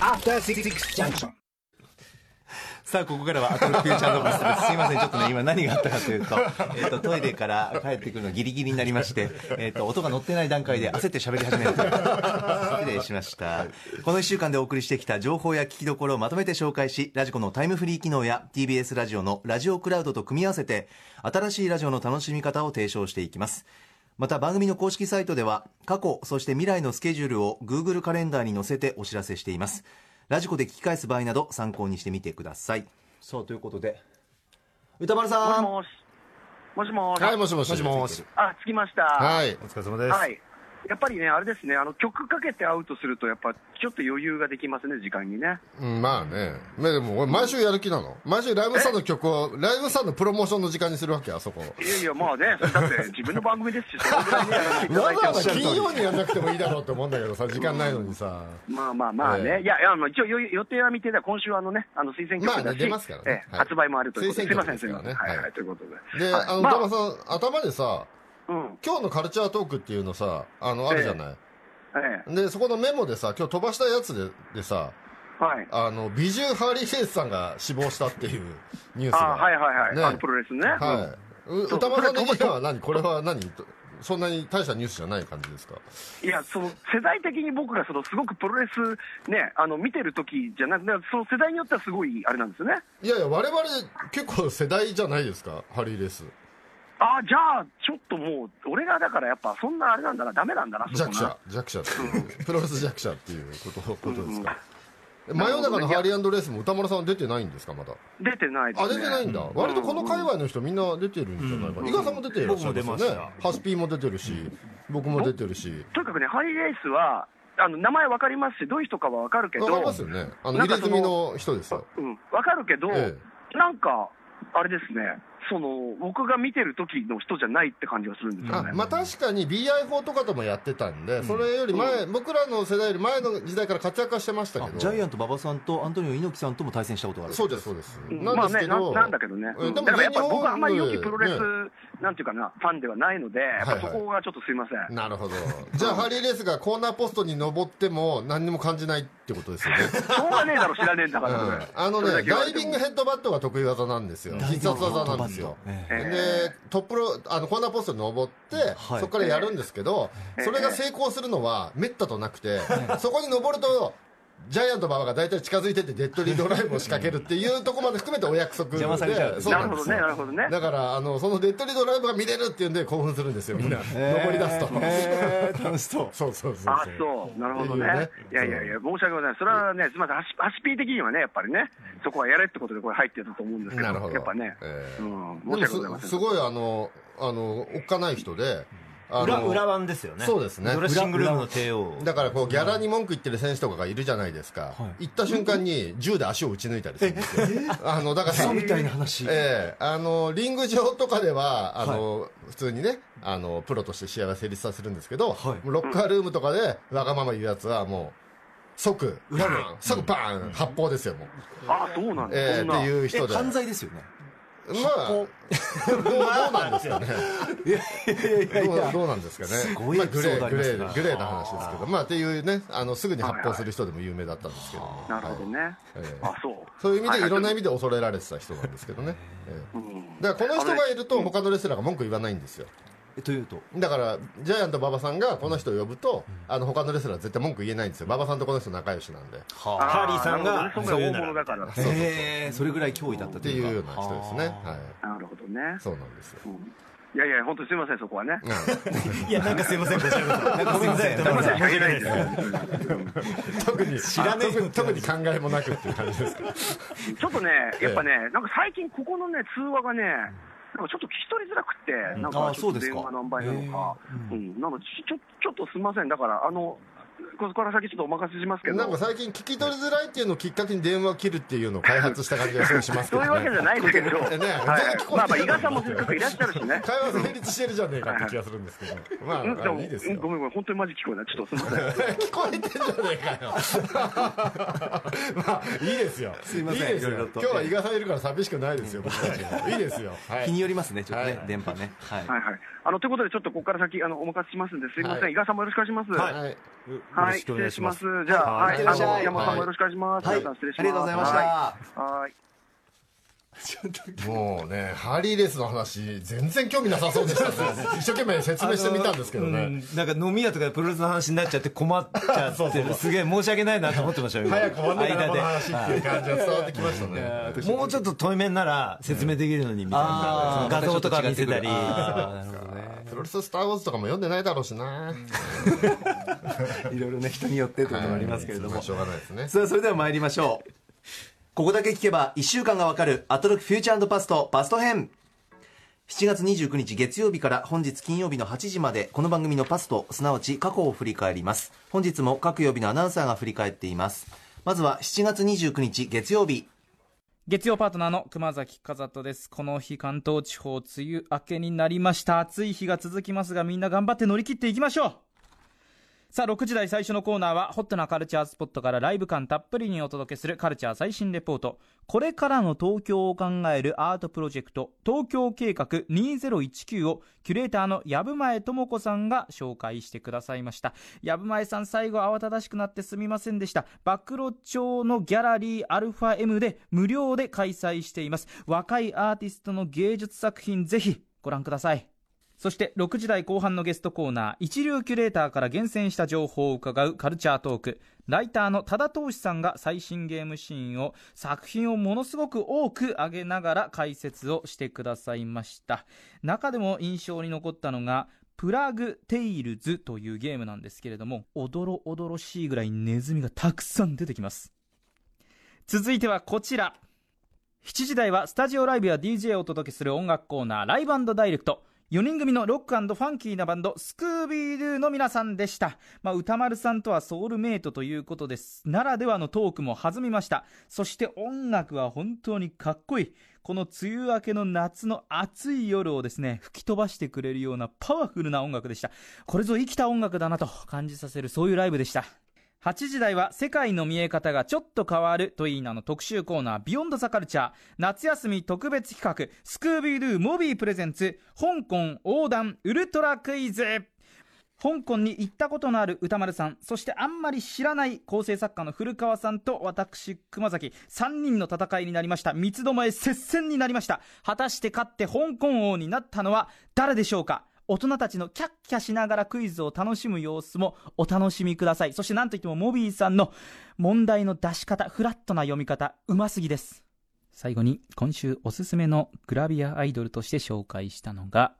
After Six Junction. さあ、ここからはアトロフューチャードバスです。すいません、ちょっとね、今何があったかというと、えっ、と、トイレから帰ってくるのギリギリになりまして、えっ、と、音が乗ってない段階で焦って喋り始めるという。失礼しました。この1週間でお送りしてきた情報や聞きどころをまとめて紹介し、ラジコのタイムフリー機能や TBS ラジオのラジオクラウドと組み合わせて、新しいラジオの楽しみ方を提唱していきます。また番組の公式サイトでは過去そして未来のスケジュールを Google カレンダーに載せてお知らせしていますラジコで聞き返す場合など参考にしてみてくださいさあということで歌丸さんもしもし。もしもし。はい、もしもし。もしもしあ、着きました。はい。お疲れ様です、はい。やっぱりね、あれですね、あの曲かけて会うとすると、やっぱちょっと余裕ができますね、時間にね。うん、まあね。まあでも、俺毎週やる気なの？毎週ライブさんの曲を、ライブさんのプロモーションの時間にするわけあそこ。いやいや、まあね、だって自分の番組ですし、そわざわざ金曜にやんなくてもいいだろうって思うんだけどさ、時間ないのにさ。まあまあまあね、ええ。いや、いやまあ一応予予定は見てた、今週はあのね、あの推薦曲だし、まあね出ますからね。はいええ発売もあるということで、推薦すいません、すいません、はいということで。で、あの、はいまあさん、頭でさ、うん、今日のカルチャートークっていうのさ、あの、あるじゃない？ええ、で、そこのメモでさ、今日飛ばしたやつででさ、はい。あの、美獣ハーリー・フェイスさんが死亡したっていう ニュースが。あはいはいはい、ねあのプロレスね。はい。う歌間さん的には何？これは何？そんなに大したニュースじゃない感じですか？いや、その世代的に僕がそのすごくプロレスね、あの見てる時じゃなくて、その世代によってはすごいあれなんですよね。いやいや、我々結構世代じゃないですか、ハリーレース。あじゃあ、ちょっともう、俺がだからやっぱ、そんなあれなんだな、ダメなんだな、弱者、弱者っていう、プロレス弱者っていうことことですか。うん真夜中のハーリーレースも歌丸さんは出てないんですか、まだ？出てないです、あ、ね。出てないんだ。割とこの界隈の人みんな出てるんじゃないかな。伊賀さんも出てるしゃるんですよね。ハスピーも出てるし、僕も出てるし。とにかくね、ハリー・レースは、あの名前わかりますし、どういう人かはわかるけど、わかりますよね。あの、入れ墨の人ですよ。うん、わかるけど、えなんか、あれですね、その僕が見てる時の人じゃないって感じがするんですよね。あまあ確かに BI 法とかともやってたんで、それより前、僕らの世代より前の時代から活躍はしてましたけど。ジャイアント馬場さんとアントニオ猪木さんとも対戦したことがあるそうです、そうです。うんなんです。けど、まあね、ななんだけどね、うん。でもだからやっぱり僕はあんまり良きプロレス、ねなんていうかな、ファンではないので、やっぱそこがちょっとすいません。なるほど。じゃあ、ハリーレースがコーナーポストに登っても何にも感じないってことですよね。しょうがねえだろ、知らねえんだから、うんあのね、ダイビングヘッドバットが得意技なんですよ。必殺技なんですよ。ええで、トップロ、あの、コーナーポストに登って、はいそこからやるんですけど、えそれが成功するのはめったとなくて、そこに登ると、ジャイアント馬場が大体近づいてってデッドリードライブを仕掛けるっていうところまで含めてお約束で。邪魔されちゃうそうなるほどね、なるほどね。だから、あの、そのデッドリードライブが見れるっていうんで興奮するんですよ、みんな。登り出すと。えー楽しそう そうそうそうそう。あそう、なるほどねね。いやいやいや、申し訳ございません。それはね、すみません、ハシハシピー的にはね、やっぱりね、そこはやれってことでこれ入ってたと思うんですけど、なるほど。やっぱね、ええうん、申し訳ございますせん。すごいあの、あの、おっかない人で、あ裏の、裏番ですよね。そうですね。ドレッシングルームの帝王。だからこうギャラに文句言ってる選手とかがいるじゃないですか、行った瞬間に銃で足を打ち抜いたりするんですよ、あのだからそうみたいな話。ええ。あのリング上とかではあの、普通にねあのプロとして試合は成立させるんですけど、はい。ロッカールームとかでわがまま言うやつはもう即バーン即バーン発砲ですよもう、あそうなんだ、ええってそんな。いう人で。犯罪ですよねまあどうなんですかねいやいやいやいやどうなんですかね。すごいまあ、グレーグレー、グレーな話ですけど、まあ、っていうね、あの、すぐに発砲する人でも有名だったんですけども。なるほどね。ええあ、そう。そういう意味で、いろんな意味。味で恐れられてた人なんですけどね。だから、この人がいると、他のレスラーが文句言わないんですよ。えというと？だから、ジャイアント馬場さんがこの人を呼ぶと、あの、他のレスラーは絶対文句言えないんですよ。馬場さんとこの人仲良しなんで。っハーリーさんがそれが大物だから。へえそれぐらい脅威だったというかていうような人ですね。はなるほどねい。。そうなんですよ。うんいやいや、本当にすみません、そこはね。いやなんかすいませんこちらこそなんかすいごめんなさい申し訳ないです特に、知らねえよ特に、特に考えもなくっていう感じですか。ちょっとね、やっぱね、なんか最近ここのね、通話がね、なんかちょっと聞き取りづらくて、なんか電話何倍なのか。へ、うん、なのでちょ、ちょっとすみません、だから、あの、ここから先ちょっとお任せしますけど、なんか最近聞き取りづらいっていうのをきっかけに電話を切るっていうのを開発した感じがしますけどね。そういうわけじゃないですけど、えねはい全然聞こえてるまあまあ、伊賀さんもせっかくいらっしゃるしね。会話成立してるじゃねえかって気がするんですけど。まあ、うん、あいいですようんご。めんごめん、本当にマジ聞こえない。ちょっとすみません。聞こえてんじゃねえかよ。まあ、いいですよ。すいませんいいですよ今日は伊賀さんいるから寂しくないですよ、僕たいいですよ。はい日によりますねちょっとね、はい電波ねはいはいはい。あの、ということで、ちょっとここから先、あの、お任せしますんで、すみません。はい伊賀さんもよろしくお願いします。はい。はい、失礼します。じゃあ、はい、山さんもよろしくお願いします。はい。皆さん失礼します。ありがとうございました。はい。はい。もうねハーリーレースの話全然興味なさそうでしたね。一生懸命説明してみたんですけどね、うんなんか飲み屋とかでプロレスの話になっちゃって困っちゃって すげえ申し訳ないなと思ってましたよ早く終わんないかっていう感じが伝わってきましたね。もうちょっと遠い面なら説明できるのにみたいな。画像とか見せたり。なるほどねプロレススター・ウォーズとかも読んでないだろうしな、いろいろね人によってということもありますけれども、まあしょうがないですね。さあそれでは参りましょう。ここだけ聞けば1週間がわかるアトロックフューチャーパストパスト編。7月29日月曜日から本日金曜日の8時までこの番組のパストすなわち過去を振り返ります。本日も各曜日のアナウンサーが振り返っています。まずは7月29日月曜日月曜パートナーの熊崎和人です。この日関東地方梅雨明けになりました。暑い日が続きますがみんな頑張って乗り切っていきましょうさあ、6時台最初のコーナーは、ホットなカルチャースポットからライブ感たっぷりにお届けするカルチャー最新レポート。これからの東京を考えるアートプロジェクト、東京計画2019を、キュレーターの藪前智子さんが紹介してくださいました。藪前さん、最後慌ただしくなってすみませんでした。暴露町のギャラリーアルファ M で無料で開催しています。若いアーティストの芸術作品、ぜひご覧ください。そして6時台後半のゲストコーナー一流キュレーターから厳選した情報を伺うカルチャートーク。ライターの多田投資さんが最新ゲームシーンを作品をものすごく多く上げながら解説をしてくださいました。中でも印象に残ったのがプラグテイルズというゲームなんですけれどもおどろおどろしいぐらいネズミがたくさん出てきます。続いてはこちら。7時台はスタジオライブや DJ をお届けする音楽コーナーライブダイレクト。4人組のロックファンキーなバンドスクービードゥの皆さんでした、まあ、歌丸さんとはソウルメイトということです。ならではのトークも弾みました。そして音楽は本当にかっこいい。この梅雨明けの夏の暑い夜をですね吹き飛ばしてくれるようなパワフルな音楽でした。これぞ生きた音楽だなと感じさせるそういうライブでした。8時台は世界の見え方がちょっと変わるといいなの特集コーナービヨンドザカルチャー夏休み特別企画スクービードゥモビープレゼンツ香港横断ウルトラクイズ。香港に行ったことのある歌丸さんそしてあんまり知らない構成作家の古川さんと私熊崎3人の戦いになりました。三つどもえ接戦になりました。果たして勝って香港王になったのは誰でしょうか？大人たちのキャッキャしながらクイズを楽しむ様子もお楽しみください。そして何といってもモビーさんの問題の出し方フラットな読み方うますぎです。最後に今週おすすめのグラビアアイドルとして紹介したのが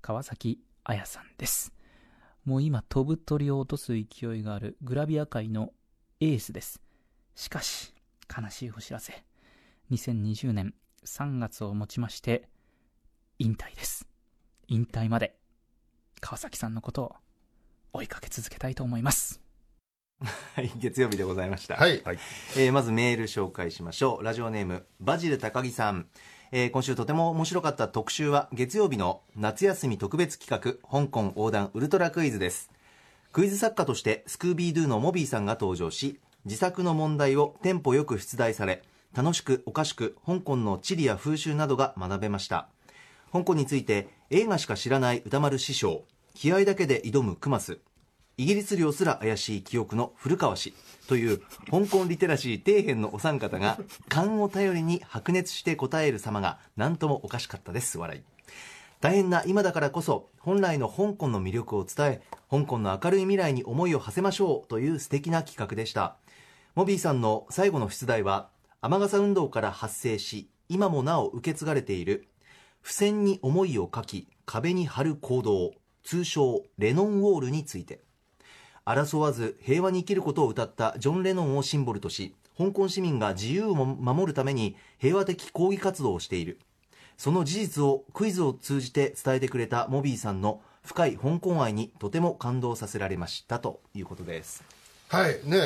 川崎彩さんです。もう今飛ぶ鳥を落とす勢いがあるグラビア界のエースです。しかし悲しいお知らせ。2020年3月をもちまして引退です。引退まで川崎さんのことを追いかけ続けたいと思います。はい月曜日でございました。はい、えーまずメール紹介しましょう。ラジオネームバジル高木さん、えー今週とても面白かった特集は月曜日の夏休み特別企画香港横断ウルトラクイズです。クイズ作家としてスクービードゥのモビーさんが登場し自作の問題をテンポよく出題され楽しくおかしく香港の地理や風習などが学べました香港について映画しか知らない歌丸師匠気合だけで挑むクマスイギリス領すら怪しい記憶の古川氏という香港リテラシー底辺のお三方が勘を頼りに白熱して答える様が何ともおかしかったです。笑い。大変な今だからこそ本来の香港の魅力を伝え香港の明るい未来に思いを馳せましょうという素敵な企画でした。モビーさんの最後の出題は雨傘運動から発生し今もなお受け継がれている付箋に思いを書き壁に貼る行動通称レノンウォールについて。争わず平和に生きることを歌ったジョン・レノンをシンボルとし香港市民が自由を守るために平和的抗議活動をしている。その事実をクイズを通じて伝えてくれたモビーさんの深い香港愛にとても感動させられましたということです。はいね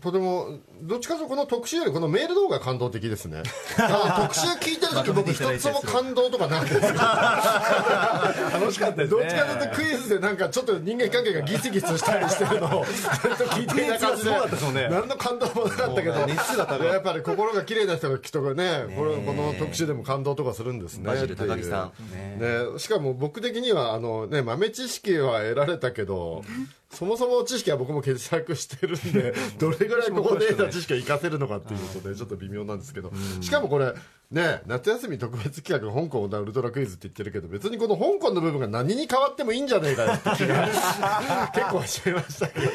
とてもどっちかというとこの特集よりこのメール動画が感動的ですね。特集聞いてる時僕一つも感動とかないですよ。楽しかったどっちかというとクイズでなんかちょっと人間関係がギスギスしたりしてるのをずっと聞いていた感じで。何の感動もなかったけど。やっぱり心が綺麗な人がきっとねこれねこの特集でも感動とかするんですね。っていう。高木さん。ね。ね、しかも僕的にはあの、ね、豆知識は得られたけど そもそも知識は僕も欠落してるんで、どれぐらいここで得た知識を活かせるのかっていうことで、ちょっと微妙なんですけど、しかもこれ、ね、夏休み特別企画、香港横断ウルトラクイズって言ってるけど、別にこの香港の部分が何に変わってもいいんじゃねえかよって気が 結構しちゃいましたけど、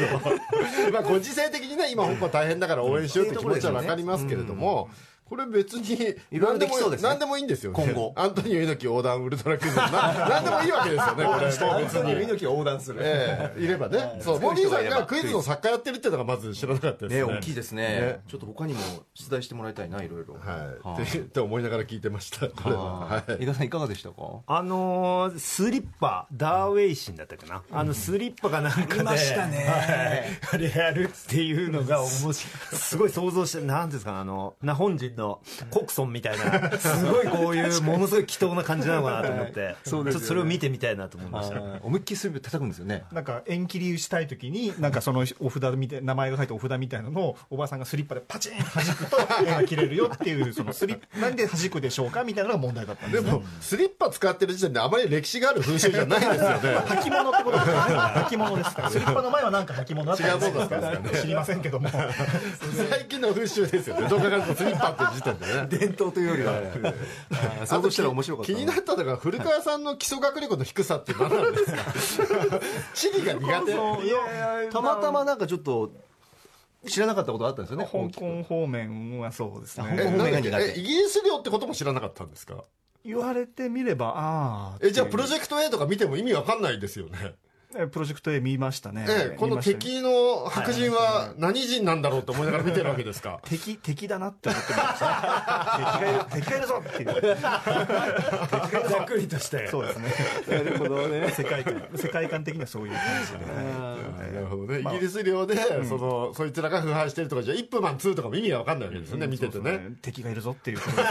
まあご時世的にね、今、香港大変だから応援しようって気持ちは分かりますけれども、これ別に何でもできそうですね。何でもいいんですよ、ね、今後。アントニオ猪木横断ウルトラクイズ。な 何でもいいわけですよねこれ。別に。猪木横断する。ええいればね、そう、モーリーさんがクイズの作家やってるっていうのがまず知らなかったですね。ね大きいですね。ちょっと他にも出題してもらいたいないろいろ。はい。ってって思いながら聞いてました。これは。はい。井田さんいかがでしたか？あのースリッパダーウェイシンだったっけな、あのスリッパがなんかで、ましたね。はい。あれやるっていうのが面白い。すごい想像してなんていうんですかあの那本人のコクソンみたいな すごいこういうものすごい祈祷な感じなのかなと思ってそうですよね。ちょっとそれを見てみたいなと思いました。思い。っきりスリップ叩くんですよね。なんか縁切りしたい時になんかそのお札みたい名前が書いたお札みたいなのをおばさんがスリッパでパチンと弾くと 縁が切れるよっていうそのスリッパ。なんで弾くでしょうかみたいなのが問題だったんでよですも、スリッパ使ってる時点であまり歴史がある風習じゃないですよね。履物ってことですよね履物ですか？ら スリッパの前はなんか履物だったんですか？ね知りませんけども。最近の風習ですよね。どう考えるとスリッパって時点でね。伝統というよりは。想像したら面白かった気になったのが古川さんの基礎学力の低さって何なんですか？地理が苦手。たまたまなんかちょっと知らなかったことあったんですよね香港方面はそうですえねえイギリス領ってことも知らなかったんですか？言われてみればああえじゃあプロジェクト A とか見ても意味わかんないですよね。えプロジェクト A 見ましたね。ええこの敵の白人は何人なんだろうと思いながら見てるわけですか？敵敵だなって思ってました。敵がいる敵がいるぞっていう。ざっくりとして。そうですね。なるほどね。世界観世界観的にはそういう感じで、なるほどね、イギリス領で、そのそいつらが腐敗してるとかじゃイップマン2とかも意味が分かんないわけですよね、見ててね。敵がいるぞっていう。ことで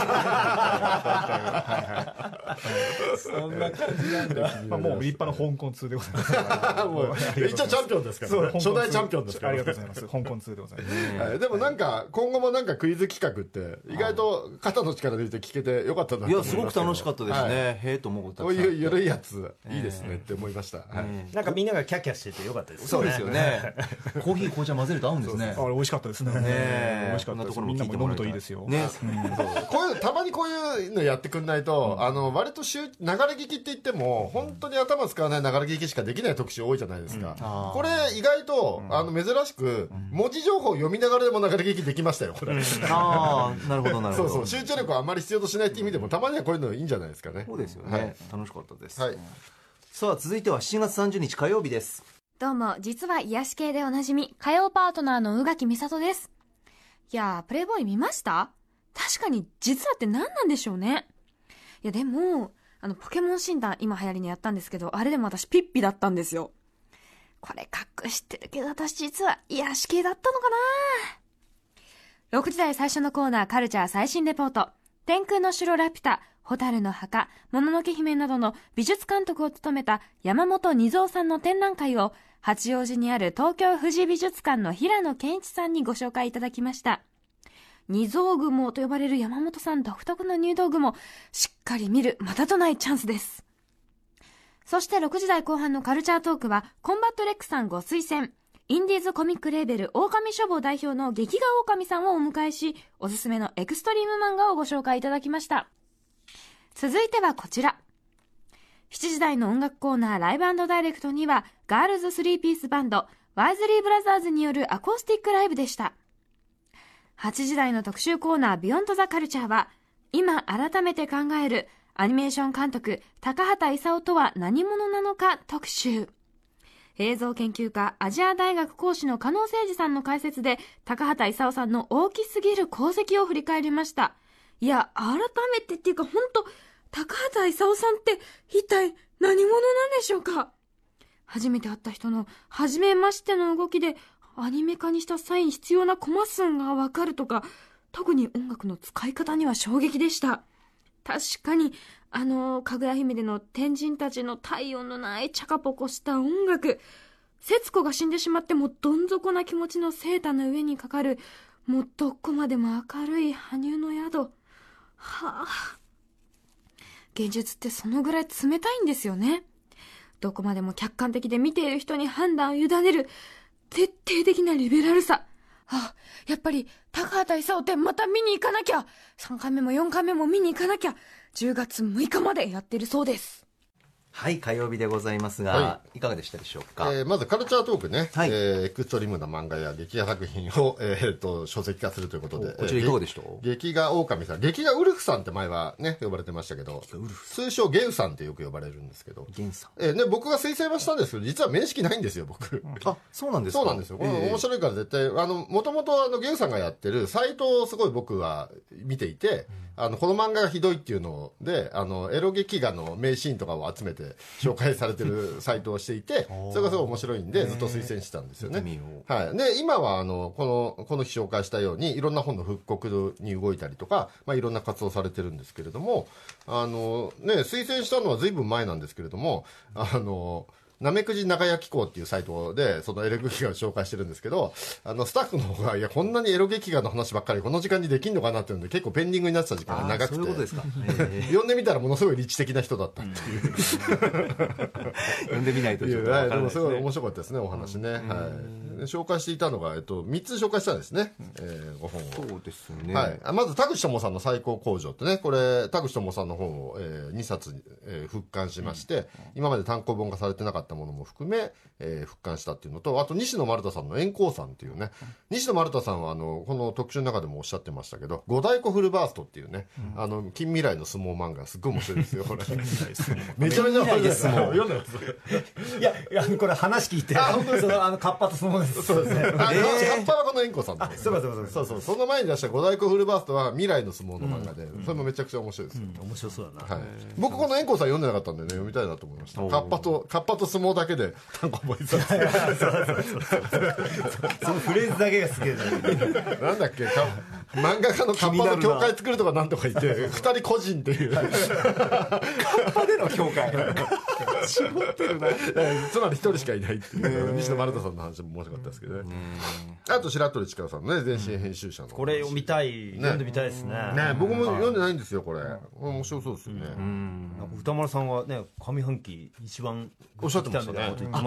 すそんな感じなんだ、まあ、もう立派な香港通でございます 一応チャンピオンですから、ね、初代チャンピオンですから、ありがとうございます。香港通でございます。はい。でもなんか今後もなんかクイズ企画って意外と肩の力抜いて聞けてよかったなとい思いますやすごく楽しかったですね、はい。へえと思うことたこうくさん。いう緩いやついいですねって思いました、はい。なんかみんながキャッキャしててよかったですね。そうですよね。コーヒー紅茶混ぜると合うんですね。あれ美味しかったですね。え。美味しかったです。みんなも飲むといいですよ。ね。こういうたまにこういうのやってくんないと、あの割と集流れ聞きって言っても本当に頭使わない流れ聞きしかできない特集多いじゃないですか、これ意外と、あの珍しく文字情報を読みながらでも流れ聞きできましたよこれ、ああなるほどなるほど。そうそう。集中力をあんまり必要としないっていう意味でもたまにはこういうのいいんじゃないですかね。そうですよね、はい。楽しかったです、はい。さあ続いては7月30日火曜日です。どうも、実は癒し系でおなじみ、火曜パートナーの宇垣美里です。いやー、プレイボーイ見ました？確かに、実はって何なんでしょうね。いや、でも、あの、ポケモン診断、今流行りにやったんですけど、あれでも私ピッピだったんですよ。これ隠してるけど、私実は癒し系だったのかな ?6 時台最初のコーナー、カルチャー最新レポート。天空の城ラピュタ、蛍の墓、もののけ姫などの美術監督を務めた山本二三さんの展覧会を八王子にある東京富士美術館の平野健一さんにご紹介いただきました。二三雲と呼ばれる山本さん独特の入道雲しっかり見るまたとないチャンスです。そして6時台後半のカルチャートークはコンバット REC さんご推薦。インディーズコミックレーベルおおかみ書房代表の劇画狼さんをお迎えし、おすすめのエクストリーム漫画をご紹介いただきました。続いてはこちら。7時台の音楽コーナーライブダイレクトには、ガールズ3ピースバンド、ワイズリーブラザーズによるアコースティックライブでした。8時台の特集コーナービヨンドザカルチャーは、今改めて考えるアニメーション監督、高畑勲とは何者なのか特集。映像研究家、アジア大学講師の加納誠二さんの解説で、高畑勲さんの大きすぎる功績を振り返りました。いや、改めてっていうか、本当高畑勲さんって一体何者なんでしょうか？初めて会った人の初めましての動きでアニメ化にした際に必要なコマ数がわかるとか、特に音楽の使い方には衝撃でした。確かに、あの、かぐや姫での天神たちの体温のないチャカポコした音楽。節子が死んでしまってもどん底な気持ちのセータの上にかかる、もうどこまでも明るい羽生の宿。はあ。現実ってそのぐらい冷たいんですよね。どこまでも客観的で見ている人に判断を委ねる、徹底的なリベラルさ。あ、やっぱり、高畑勲ってまた見に行かなきゃ !3 回目も4回目も見に行かなきゃ !10 月6日までやってるそうです。はい火曜日でございますが、、はい。かがでしたでしょうか、えーまずカルチャートークね、はい。えーエクストリームな漫画や劇画作品を、えー、と書籍化するということで。こちらいかがでした？劇画狼さん。劇画ウルフさんって前はね呼ばれてましたけど。通称ゲウさんってよく呼ばれるんですけど、源さん。えーね、僕が推薦はしたんですけど実は面識ないんですよ僕。あそうなんですか？そうなんですよ。これ面白いから絶対、あの、もともとあの、ゲウさんがやってるサイトをすごい僕は見ていて、あの、この漫画がひどいっていうので、あの、エロ劇画の名シーンとかを集めて紹介されてるサイトをしていて、それがすごい面白いんで、ずっと推薦してたんですよね。はい。で、今はあの、この、この日紹介したように、いろんな本の復刻に動いたりとか、まあ、いろんな活動されてるんですけれども、あの、ね、推薦したのは随分前なんですけれども、あの、なめくじ長屋機構っていうサイトで、そのエロ劇画を紹介してるんですけど、あの、スタッフの方が、いや、こんなにエロ劇画の話ばっかりこの時間にできんのかなっていうので、結構ペンディングになってた時間が長くて。そういうことですか、え読んでみたらものすごい理知的な人だったっていう。ー 読んでみないとちょっとかねでもごい面白かったですね、お話ね。はい。で紹介していたのが、えっと、3つ紹介したんですね。えー、5本を。そうですね、はい、あまず田口智さんの最高工場ってねこれ田口智さんの本を、え2冊、えー復刊しまして、今まで単行本化されてなかったものも含め、えー復刊したっていうのとあと西野丸太さんの「円光さん」っていうね、西野丸太さんはあのこの特集の中でもおっしゃってましたけど「五大湖フルバースト」っていうね、あの近未来の相撲漫画すっごい面白いですよこれ。めちゃめちゃ面白いです いや、いや、これ話聞いて、その、あの、カッパと相撲です。そうですね。あ、カッパはこの円光さんだねそうかそうかそうか。そうその前に出した五大湖フルバーストは未来の相撲の漫画で、それもめちゃくちゃ面白いですよ、面白そうだな。はい、僕この円光さん読んでなかったんでね読みたいなと思いました。カッパとカッパと相撲だけで単行本一冊 そのフレーズだけがすげえな。なんだっけ？か漫画家のカッパと協会作るとかなんとか言って二人個人っていう。カッパでの協会。絞ってるな。つまり一人しかいないっていう。西野丸太さんの話も面白かったですけどね。あと白鳥力さんのね全身編集者のこれ読みたい、読んでみたいですね。ね僕も読んでないんですよこれ。これ面白そうですよね。歌丸さんはね、上半期一番おっしゃってま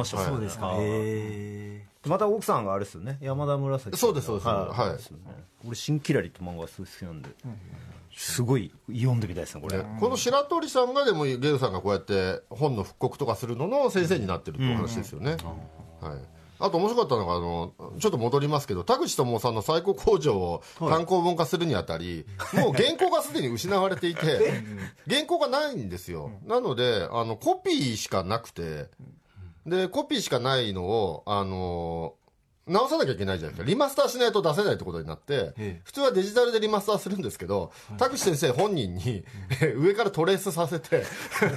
したね。そうですか。また奥さんがあれですよね、山田紫。そうですそうですはい俺、新キラリって漫画がすごい好きなんで、すごい読んでみたいですね、これ。この白鳥さんがでもゲウさんがこうやって本の復刻とかするのの先生になってるってお話ですよね、はいあと面白かったのがあのちょっと戻りますけど田口智さんの最高工場を単行本化するにあたり、もう原稿がすでに失われていて 原稿がないんですよ、なのであのコピーしかなくてでコピーしかないのをあの直さなきゃいけないじゃないですか。リマスターしないと出せないってことになって、普通はデジタルでリマスターするんですけど、田口先生本人に 上からトレースさせて、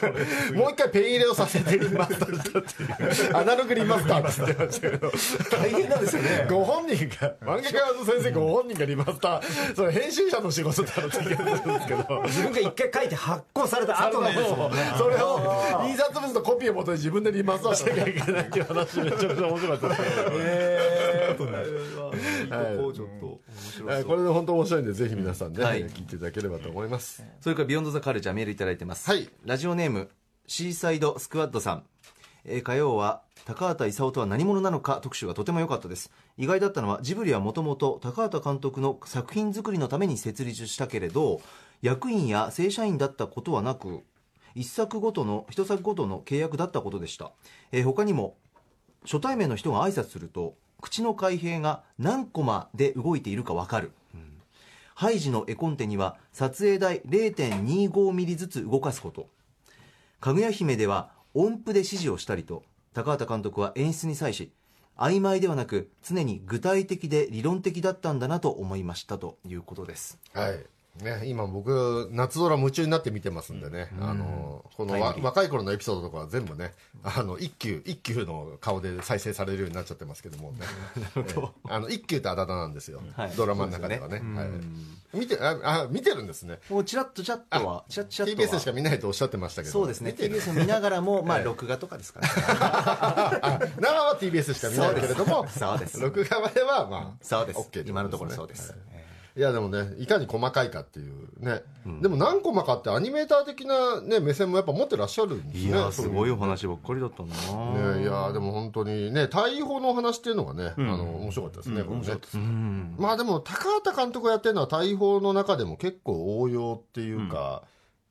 もう一回ペン入れをさせてリマスターしたっていう、アナログリマスターって言ってましたけど、大変なんですよね。ご本人が、漫画家の先生ご本人がリマスター、それ編集者の仕事だろって言うんですけど、自分が一回書いて発行された後の。それを印刷物とコピーを元に自分でリマスターしなきゃいけないっていう話めちゃくちゃ面白かったですけど。こと面白はい。これで本当面白いんでぜひ皆さんね、はい。聞いていただければと思います。それから Beyond the Culture メールいただいてます。はい。ラジオネーム、シーサイドスクワッドさん。えー火曜は高畑勲とは何者なのか特集がとても良かったです。意外だったのはジブリはもともと高畑監督の作品作りのために設立したけれど役員や正社員だったことはなく一作ごとの一作ごとの契約だったことでした、えー他にも初対面の人が挨拶すると口の開閉が何コマで動いているか分かる。ハイジの絵コンテには撮影台0.25ミリずつ動かすこと。かぐや姫では音符で指示をしたりと高畑監督は演出に際し曖昧ではなく常に具体的で理論的だったんだなと思いましたということです。はい。ね、今僕、夏空夢中になって見てますんでね、あの、このわ若い頃のエピソードとかは全部ね、あの、一休、一休の顔で再生されるようになっちゃってますけどもね。ええ。あの、一休ってあだ名なんですよ。はい。ドラマの中ではね。はい。見て、あ、あ見てるんですね。もうチラッとチャッとはチラッチラッとは。TBS しか見ないとおっしゃってましたけど。そうですね。TBS を見ながらもまあ録画とかですかね。あ 生は TBS しか見ないけれども、そうです。録画まではまあ、そうです。OK 今のところそうです。はいいやでもねいかに細かいかっていうね、でも何コマかってアニメーター的な、ね、目線もやっぱ持ってらっしゃるんですね。いやすごいお話ばっかりだったな、ね、いやでも本当にね対比法のお話っていうのがね、あの面白かったですね、これね。うん。まあでも高畑監督がやってるのは大砲の中でも結構応用っていうか、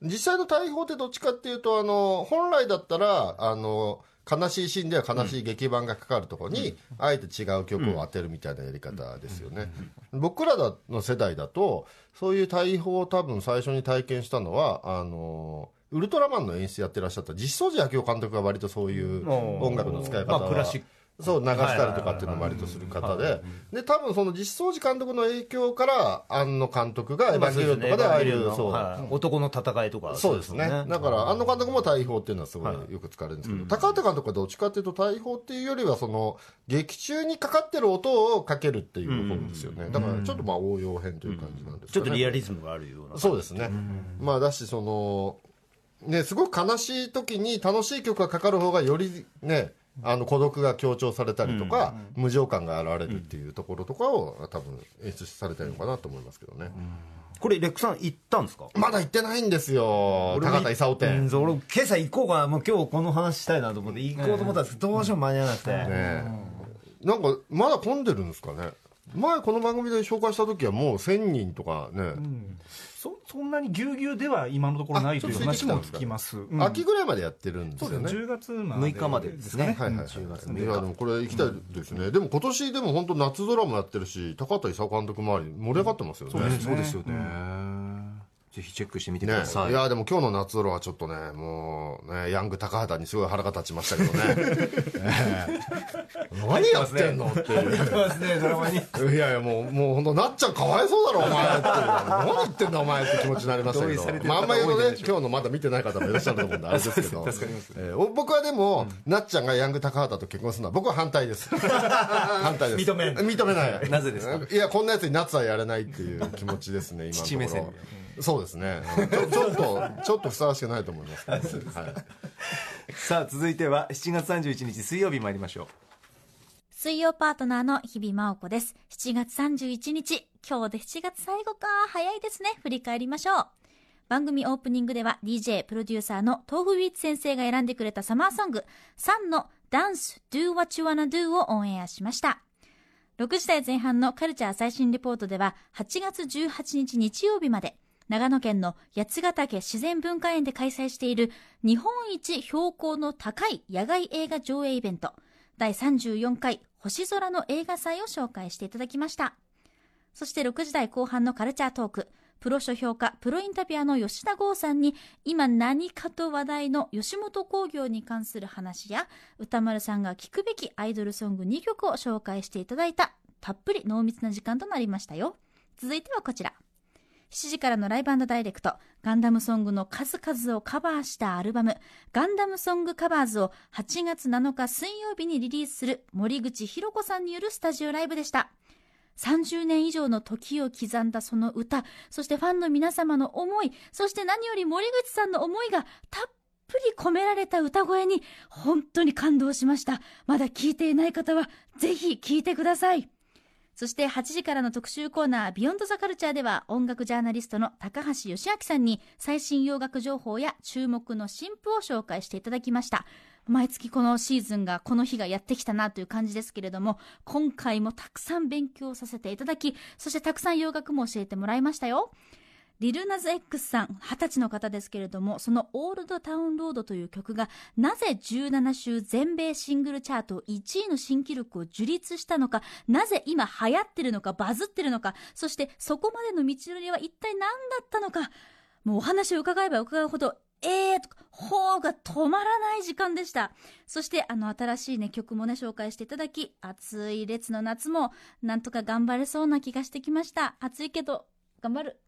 実際の大砲ってどっちかっていうとあの本来だったらあの悲しいシーンでは悲しい劇版がかかるところに、あえて違う曲を当てるみたいなやり方ですよね、僕らの世代だとそういう大砲を多分最初に体験したのはあのウルトラマンの演出やってらっしゃった実相寺明夫監督が割とそういう音楽の使い方は、まあクラシックそう流したりとかっていうのも割とする方で、で多分その実相寺監督の影響から庵野監督が「エヴァンゲリオン」とかでああいうそう。はい。男の戦いとかそうですね。だから庵野監督も大砲っていうのはすごいよく使われるんですけど、高畑監督はどっちかっていうと大砲っていうよりはその劇中にかかってる音をかけるっていう方ですよね、だからちょっとまあ応用編という感じなんですちょっとリアリズムがあるような。そうですね、まあだしそのねすごく悲しい時に楽しい曲がかかる方がよりねあの孤独が強調されたりとか、無情感が現れるっていうところとかを多分演出されてるのかなと思いますけどね、これレックさん行ったんですか？まだ行ってないんですよ高畑勲う店俺今朝行こうかな。もう今日この話したいなと思って行こうと思ったんですけどどうしても間に合わなくて、ねなんかまだ混んでるんですかね？前この番組で紹介した時はもう1000人とかね、そそんなにぎゅうぎゅうでは今のところないという話も聞きます、うん秋ぐらいまでやってるんですそうです。よね10月まで6日までですね。はいはいはい、いやでもこれ行きたいですね、でも今年でも本当夏ドラもやってるし高畑勲監督周り盛り上がってますよね。そうですよね、ぜひチェックしてみてくねださい、いやでも今日の夏ドラはちょっとねもうねヤング高畑にすごい腹が立ちましたけどね。え え何やってんのっていう。ますねドラマに。いやいやもうもう本当なっちゃんかわいそうだろお前って何言ってんだお前って気持ちになりましたけど。まああんまり言うとね今日のまだ見てない方もいらっしゃると思うんであれですけど。えーお僕はでも、なっちゃんがヤング高畑と結婚するのは僕は反対です。反対です。認めん。認めない。なぜですか？いやこんなやつに夏はやれないっていう気持ちですね今のところ そうですねちょちょっとちょっとふさわしくないと思いますけど、はいさあ続いては7月31日水曜日参りましょう水曜パートナーの日々真央子です。7月31日、今日で7月最後か。早いですね。振り返りましょう。番組オープニングでは DJ プロデューサーの豆腐ウィッツ先生が選んでくれたサマーソング3のダンス Do What You Wanna Do をオンエアしました。6時台前半のカルチャー最新レポートでは8月18日日曜日まで長野県の八ヶ岳自然文化園で開催している日本一標高の高い野外映画上映イベント第34回星空の映画祭を紹介していただきました。そして6時台後半のカルチャートーク、プロ書評家、プロインタビュアーの吉田剛さんに、今何かと話題の吉本興業に関する話や、歌丸さんが聴くべきアイドルソング2曲を紹介していただいた、たっぷり濃密な時間となりましたよ。続いてはこちら。7時からのライブダイレクト、ガンダムソングの数々をカバーしたアルバム、ガンダムソングカバーズを8月7日水曜日にリリースする森口博子さんによるスタジオライブでした。30年以上の時を刻んだその歌、そしてファンの皆様の思い、そして何より森口さんの思いがたっぷり込められた歌声に本当に感動しました。まだ聞いていない方はぜひ聞いてください。そして8時からの特集コーナービヨンドザカルチャーでは音楽ジャーナリストの高橋義明さんに最新洋楽情報や注目の新譜を紹介していただきました。毎月このシーズンがこの日がやってきたなという感じですけれども、今回もたくさん勉強させていただき、そしてたくさん洋楽も教えてもらいましたよ。リルナズ X さん、20歳の方ですけれども、そのオールドタウンロードという曲が、なぜ17週全米シングルチャート1位の新記録を樹立したのか、なぜ今流行ってるのか、バズってるのか、そしてそこまでの道のりは一体何だったのか、もうお話を伺えば伺うほど、えーと、ほーが止まらない時間でした。そして、あの、新しいね、曲もね、紹介していただき、暑い列の夏も、なんとか頑張れそうな気がしてきました。暑いけど、頑張る。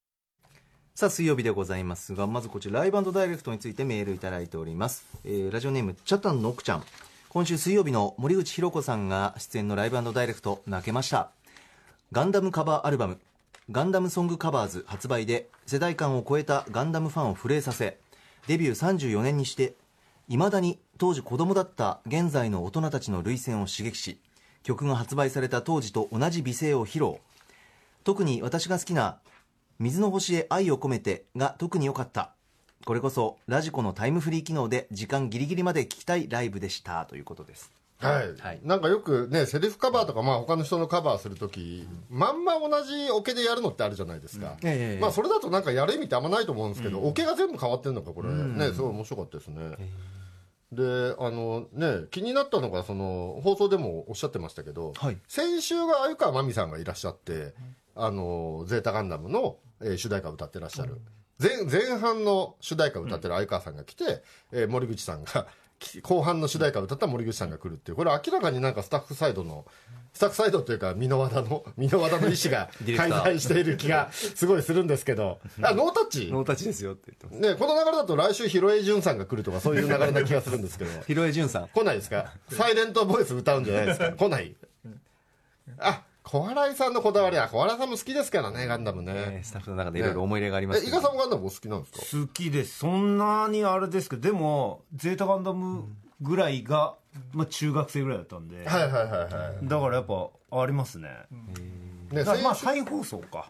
さあ水曜日でございますがまずこちらライブダイレクトについてメールいただいております、えーラジオネームチャタンのくちゃん。今週水曜日の森口博子さんが出演のライブダイレクト泣けました。ガンダムカバーアルバムガンダムソングカバーズ発売で世代間を超えたガンダムファンを震えさせデビュー34年にしていまだに当時子供だった現在の大人たちの涙腺を刺激し曲が発売された当時と同じ美声を披露。特に私が好きな水の星へ愛を込めてが特に良かった。これこそラジコのタイムフリー機能で時間ギリギリまで聞きたいライブでした。ということです。はい、はい。なんかよくねセリフカバーとか、まあ、他の人のカバーするとき、まんま同じオケでやるのってあるじゃないですか、ええまあ、それだとなんかやる意味ってあんまないと思うんですけど、オケが全部変わってるのかこれ、ねすごい面白かったですね、であのね気になったのがその放送でもおっしゃってましたけど、はい。先週が鮎川真美さんがいらっしゃって「あのゼータガンダムの」えー主題歌を歌ってらっしゃる、前前半の主題歌を歌ってる鮎川さんが来て、えー森口さんが き後半の主題歌を歌った森口さんが来るっていうこれ明らかになんかスタッフサイドのスタッフサイドというか箕輪田の箕輪田の意思がディレクター。介在している気がすごいするんですけど。あノータッチ。ノータッチですよって言ってね、この流れだと来週、広江淳さんが来るとか、そういう流れな気がするんですけど、広江淳さん。来ないですか、サイレントボイス歌うんじゃないですか、来 ない、あ小笑いさんのこだわりは、小笑いさんも好きですからね、ガンダムえーね。スタッフの中でいろいろ思い入れがありますえ、けど伊賀さんもガンダムお好きなんですか？好きです。そんなにあれですけどでもゼータガンダムぐらいが、まあ、中学生ぐらいだったんで、はいはいはいはだからやっぱありますね、い。ね、まあ再放送か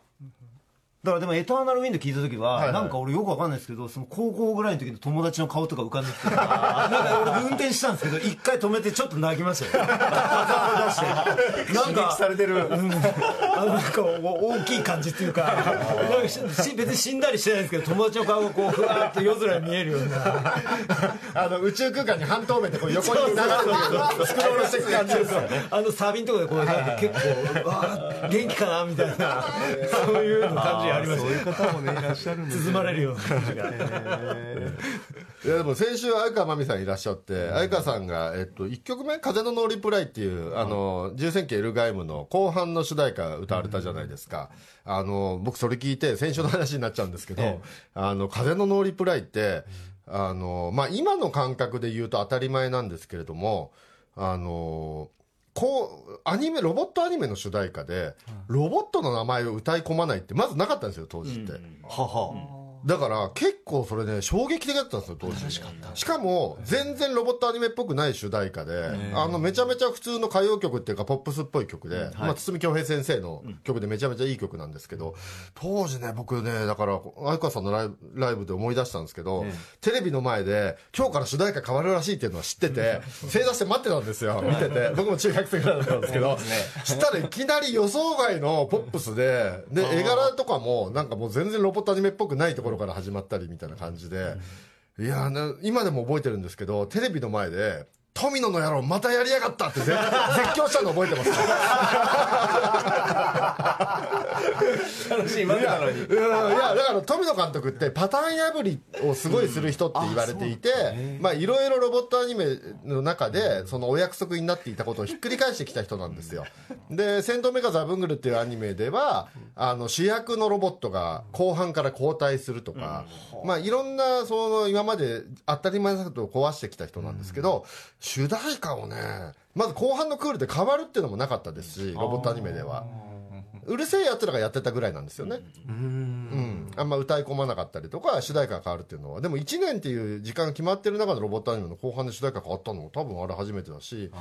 だからでも「エターナルウィンド」聞いた時は、はいはい。なんか俺よくわかんないですけどその高校ぐらいの時の友達の顔とか浮かんできて なんか俺運転したんですけど一回止めてちょっと泣きましたよ。出してなんかされてる。うん。なんかお大きい感じっていうかか別に死んだりしてないんですけど友達の顔がこうふわーっと夜空に見えるような。あの宇宙空間に半透明でこう横に流れてるスクロールしていく感じですよね。あのサービンとかでこう結構わー元気かなみたいな。そういうの感じありましたそういう方もねいらっしゃるんで まれるような感じが。いやでも先週相川真美さんいらっしゃって相川さんが、えっと、1曲目「風のノーリプライ」っていう、あの重戦記エルガイムの後半の主題歌歌われたじゃないですか、あの僕それ聞いて先週の話になっちゃうんですけど「あの風のノーリプライ」ってあの、まあ、今の感覚で言うと当たり前なんですけれどもあのこうアニメロボットアニメの主題歌でロボットの名前を歌い込まないってまずなかったんですよ当時って。ははだから結構それね衝撃的だったんですよ当時。しかも全然ロボットアニメっぽくない主題歌であのめちゃめちゃ普通の歌謡曲っていうかポップスっぽい曲で、まあ、堤恭平先生の曲でめちゃめちゃいい曲なんですけど当時ね僕ねだから相川さんのライブライブで思い出したんですけど、テレビの前で今日から主題歌変わるらしいっていうのは知ってて正座して待ってたんですよ見てて。僕も中学生ぐらいだったんですけどしたらいきなり予想外のポップスでで絵柄とかもなんかもう全然ロボットアニメっぽくないところから始まったりみたいな感じで、いやね今でも覚えてるんですけどテレビの前で「富野の野郎またやりやがった!」って絶 絶叫したの覚えてます 楽しい待ってたのに。いやだから富野監督ってパターン破りをすごいする人って言われていて、まあいろいろロボットアニメの中でそのお約束になっていたことをひっくり返してきた人なんですよ。で「戦闘メカザブングル」っていうアニメではあの主役のロボットが後半から交代するとか、まあいろんなその今まで当たり前のことを壊してきた人なんですけど、主題歌をねまず後半のクールで変わるっていうのもなかったですしロボットアニメでは。うるせえやつらがやってたぐらいなんですよね。うん、あんま歌い込まなかったりとか主題歌が変わるっていうのは。でも1年っていう時間が決まってる中でロボットアニメの後半で主題歌変わったのも多分あれ初めてだし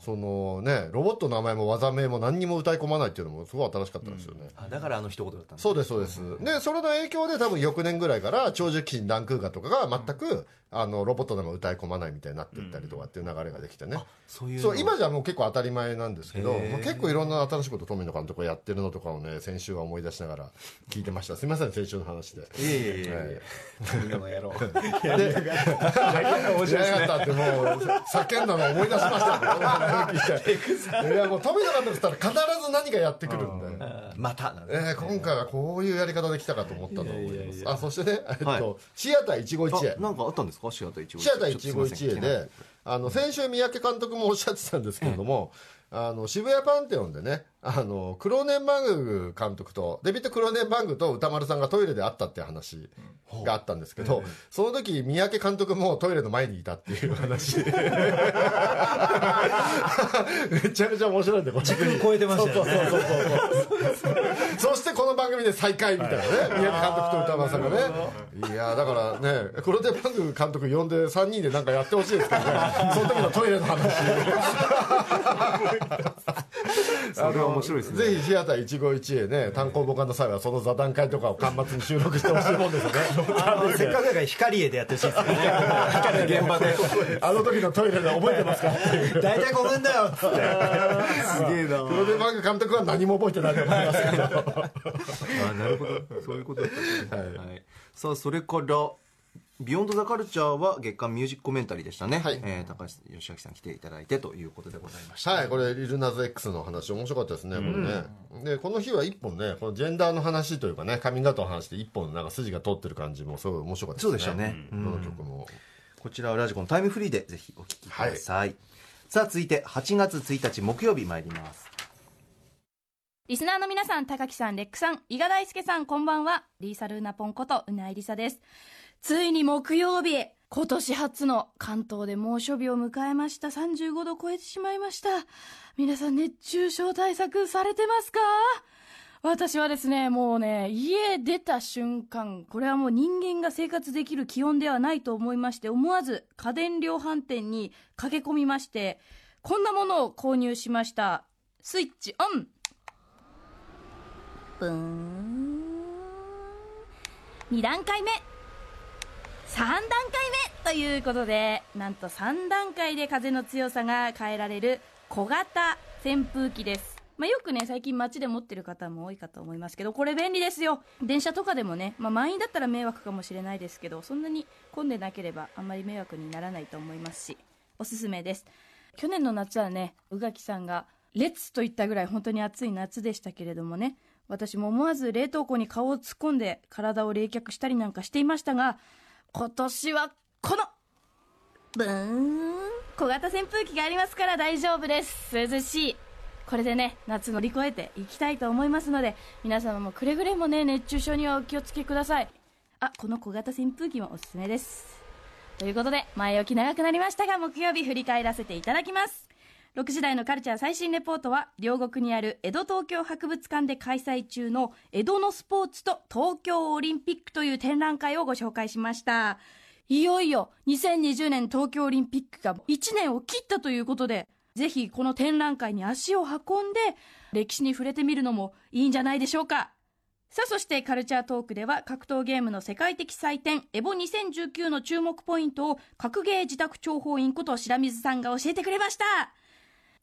そのねロボットの名前も技名も何にも歌い込まないっていうのもすごい新しかったですよね、あだからあの一言だったんですそうですそうです。でそれの影響で多分翌年ぐらいから長寿騎士ランクーガとかが全くあのロボットの名前歌い込まないみたいになっていったりとかっていう流れができてね、そういうそう今じゃもう結構当たり前なんですけど、まあ、結構いろんな新しいこと富野監督がやってるのとかをね先週は思い出しながら聞いてました。すみません先週の話で。いえいえいえいはい。え富野の野郎で、面白かったってもう叫んだの思い出しましたよ。いやもう富野監督ったら必ず何かやってくるんで。またなんでえー、今回はこういうやり方できたかと思ったと思います。あ、そしてね、えっと、はいシアター一期一会。あ。なんかあったんですか？シアター一期シアター一期一会で、あの、先週三宅監督もおっしゃってたんですけれども、あの、渋谷パンテオンでね、あの、クローネンバング監督と、デビッド・クローネンバングと歌丸さんがトイレで会ったっていう話があったんですけど、その時、三宅監督もトイレの前にいたっていう話。めちゃめちゃ面白いんで、これ。超えてましたよねそうそうそうそう。そしてこの番組で再会みたいなね、宮城監督と歌丸さんがね。いやーだからね、クロテバング監督呼んで3人でなんかやってほしいですけどね、その時のトイレの話。それは面白いですね。ぜひシアター一期一会ね単行本化の際はその座談会とかを端末に収録してほしいもんですよね。あのせっかくだから光栄でやってほしいですよね。現場であの時のトイレで覚えてますか 大体5分だよっつって。すげえな。プロデマーク監督は何も覚えてないと思いますけどあなるほど。そういうことだったんですね、はい。さあそれからビヨンドザカルチャーは月間ミュージックコメンタリーでしたね、はい。えー高橋義明さん来ていただいてということでございました、はい、これ、リルナズ X の話、面白かったですね、これね。で、この日は一本ね、このジェンダーの話というかね、カミングアウトの話で一本、なんか筋が通ってる感じも、すごい面白かったですね。そうでしたね。この曲も。こちらはラジコのタイムフリーでぜひお聞きください、さあ続いて8月1日木曜日参りますリスナーの皆さん、高木さん、レックさん、伊賀大輔さん、こんばんは。リーサルーナポンこと、うないりさです。ついに木曜日、今年初の関東で猛暑日を迎えました。35度超えてしまいました。皆さん、熱中症対策されてますか？私はですね、もうね、家出た瞬間、これはもう人間が生活できる気温ではないと思いまして、思わず家電量販店に駆け込みまして、こんなものを購入しました。スイッチオンブン2段階目3段階目ということでなんと3段階で風の強さが変えられる小型扇風機です。まあ、よくね最近街で持ってる方も多いかと思いますけどこれ便利ですよ。電車とかでもね、まあ、満員だったら迷惑かもしれないですけどそんなに混んでなければあんまり迷惑にならないと思いますしおすすめです。去年の夏はね宇垣さんが列といったぐらい本当に暑い夏でしたけれどもね私も思わず冷凍庫に顔を突っ込んで体を冷却したりなんかしていましたが今年はこのブーン。小型扇風機がありますから大丈夫です。涼しい。これでね夏乗り越えていきたいと思いますので皆様もくれぐれもね熱中症にはお気をつけください。あこの小型扇風機もおすすめです。ということで前置き長くなりましたが木曜日振り返らせていただきます。6時台のカルチャー最新レポートは両国にある江戸東京博物館で開催中の江戸のスポーツと東京オリンピックという展覧会をご紹介しました。いよいよ2020年東京オリンピックが1年を切ったということでぜひこの展覧会に足を運んで歴史に触れてみるのもいいんじゃないでしょうか。さあそしてカルチャートークでは格闘ゲームの世界的祭典エボ2019の注目ポイントを格ゲー自宅諜報員こと白水さんが教えてくれました。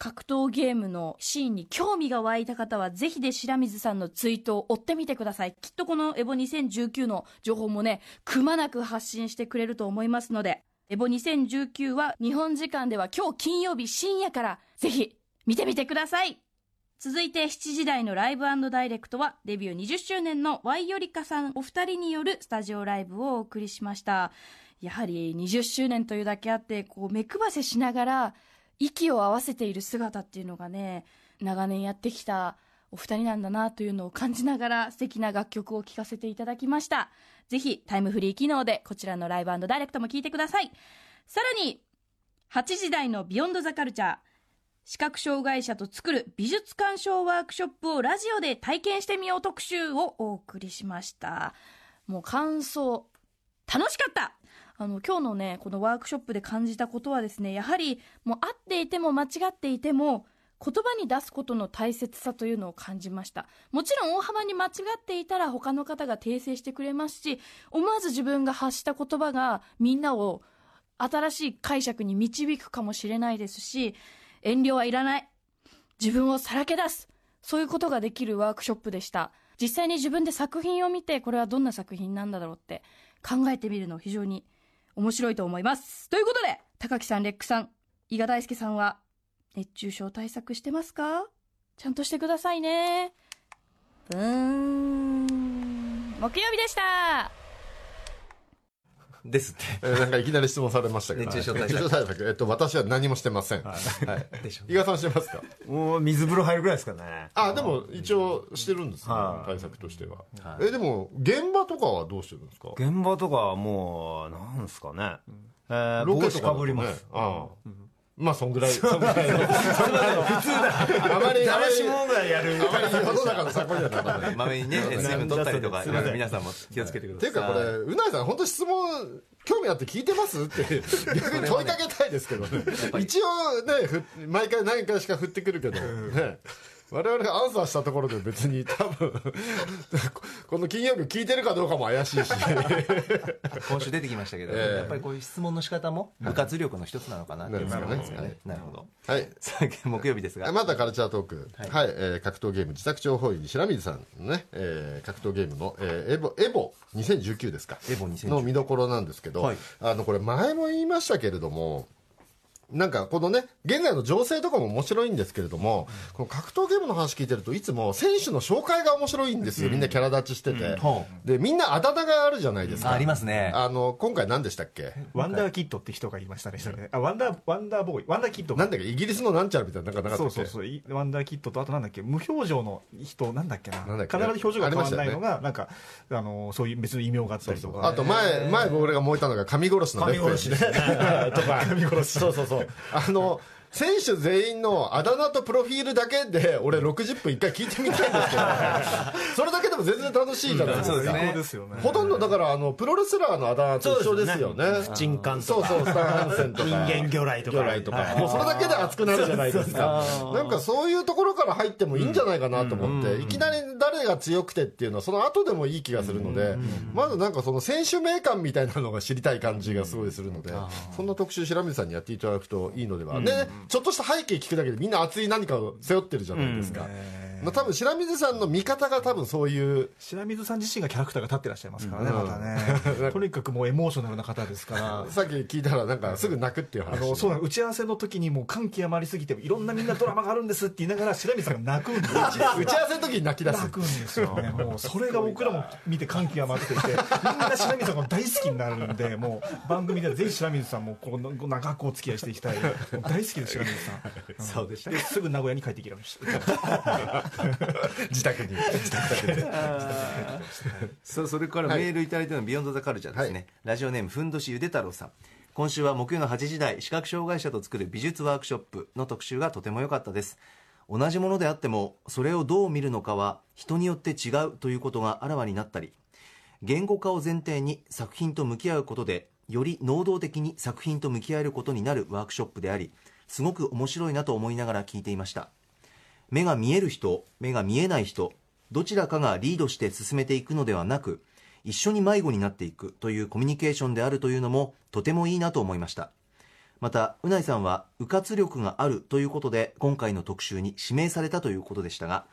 格闘ゲームのシーンに興味が湧いた方はぜひで白水さんのツイートを追ってみてください。きっとこのエボ2019の情報もねくまなく発信してくれると思いますのでエボ2019は日本時間では今日金曜日深夜からぜひ見てみてください。続いて7時台のライブダイレクトはデビュー20周年のワイヨリカさんお二人によるスタジオライブをお送りしました。やはり20周年というだけあってこう目配せしながら息を合わせている姿っていうのがね長年やってきたお二人なんだなというのを感じながら素敵な楽曲を聴かせていただきました。ぜひタイムフリー機能でこちらのライブダイレクトも聴いてください。さらに8時台のビヨンドザカルチャー。視覚障害者と作る美術鑑賞ワークショップをラジオで体験してみよう特集をお送りしました。もう感想楽しかった。あの今日のねこのワークショップで感じたことはですねやはりもう合っていても間違っていても言葉に出すことの大切さというのを感じました。もちろん大幅に間違っていたら他の方が訂正してくれますし思わず自分が発した言葉がみんなを新しい解釈に導くかもしれないですし遠慮はいらない。自分をさらけ出す。そういうことができるワークショップでした。実際に自分で作品を見てこれはどんな作品なんだろうって考えてみるの非常に面白いと思います。ということで高木さんレックさん伊賀大輔さんは熱中症対策してますか？ちゃんとしてくださいね。ブーン木曜日でした。ですって。えーなんかいきなり質問されましたけど。熱中症対策。熱中症対策。えっと、私は何もしてません。はい。でしょ伊賀さんしてますか？もう水風呂入るぐらいですかね。あ、でも一応してるんですねはい。対策としては。は。え、でも、現場とかはどうしてるんですか？現場とかはもうなんですかね、えー、ロケとかぶります、ああまあ、そんぐらい。そんぐらいの。普通だ。あまり、あまり、あまり世の中の参考にはならない。まめにね水分取ったりとかいろいろ皆さんも気をつけてくださいていうかこれ、うないさん、本当質問、興味あって聞いてます？って、逆に問いかけたいですけどね。一応ね、ふ毎回何回しか振ってくるけど、ね。我々がアンサーしたところで別に 多分この金曜日聞いてるかどうかも怪しいし。今週出てきましたけど、ええ。やっぱりこういう質問の仕方も部活力の一つなのかなっていうなるほどね。ですかね。なるほど。はい。木曜日ですが、またカルチャートーク、ははい。いえー格闘ゲーム自宅情報員白水さんのね、えー格闘ゲームの、えーエボエボ2019ですか。エボ2019の見どころなんですけど、はい。あのこれ前も言いましたけれどもなんかこのね現在の情勢とかも面白いんですけれども、この格闘ゲームの話聞いてるといつも選手の紹介が面白いんですよ、みんなキャラ立ちしてて、ほでみんなあだ名があるじゃないですか。あありますね。あの今回何でしたっけ？ワンダーキッドって人がいましたね、あワンダー、ワンダーボーイ、ワンダーキッド。なんだっけ？イギリスのなんちゃらみたいななんかなかったっけ？そうそうそう、いワンダーキッドと、あとなんだっけ、無表情の人、なんだっけな、なんだっけ？必ず表情が変わらないのあが、なんか、あのそういう別の異名があったりとか。あと前、前僕らが燃えたのが神殺しのレッフェンね。とか。神殺し。そうそうそう。あの、選手全員のあだ名とプロフィールだけで、俺60分一回聞いてみたいんですけど、それだけでも全然楽しいじゃないですか。そうですね。ほとんどだから、あの、プロレスラーのあだ名と一緒ですよね。不沈感とかそうそう、スタン・ハンセンとか。人間魚雷とか魚雷とか。もうそれだけで熱くなるじゃないですか。なんかそういうところから入ってもいいんじゃないかなと思って、いきなり誰が強くてっていうのは、その後でもいい気がするので、まずなんかその選手名鑑みたいなのが知りたい感じがすごいするので、そんな特集、白水さんにやっていただくといいのでは。で、ちょっとした背景聞くだけでみんな熱い何かを背負ってるじゃないですか。うん多分白水さんの見方が多分そういう、白水さん自身がキャラクターが立ってらっしゃいますからね、またね。とにかくもうエモーショナルな方ですから。さっき聞いたらなんかすぐ泣くっていう話。あのそうなの打ち合わせの時にもう感極まりすぎていろんなみんなドラマがあるんですって言いながら白水さんが泣くんですよ。打ち合わせの時に泣き出す。泣。くんですよ。ねもうそれが僕らも見て感極まっていて みんな白水さんが大好きになるんでもう番組ではぜひ白水さんもこう長くお付き合いしていきたい。大好きです白水さん。そうでした。ですぐ名古屋に帰ってきられました 自宅に。自宅に。そう それからメールいただいたのビヨンドザカルチャーですね、ラジオネームふんどしゆで太郎さん。今週は木曜の8時台視覚障害者と作る美術ワークショップの特集がとても良かったです。同じものであってもそれをどう見るのかは人によって違うということがあらわになったり言語化を前提に作品と向き合うことでより能動的に作品と向き合えることになるワークショップでありすごく面白いなと思いながら聞いていました目が見える人目が見えない人どちらかがリードして進めていくのではなく一緒に迷子になっていくというコミュニケーションであるというのもとてもいいなと思いました。またうないさんは迂闊力があるということで今回の特集に指名されたということでしたが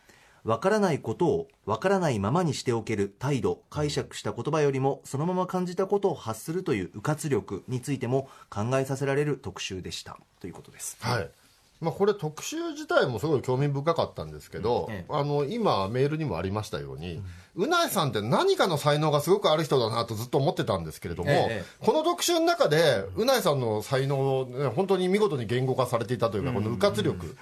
わからないことをわからないままにしておける態度解釈した言葉よりもそのまま感じたことを発するという迂闊力についても考えさせられる特集でした。ということです。はい。まあ、これ特集自体もすごい興味深かったんですけど、ええ。あの今メールにもありましたように、うないさんって何かの才能がすごくある人だなとずっと思ってたんですけれども、ええこの特集の中でうないさんの才能を、ね、本当に見事に言語化されていたというか、この迂闊力、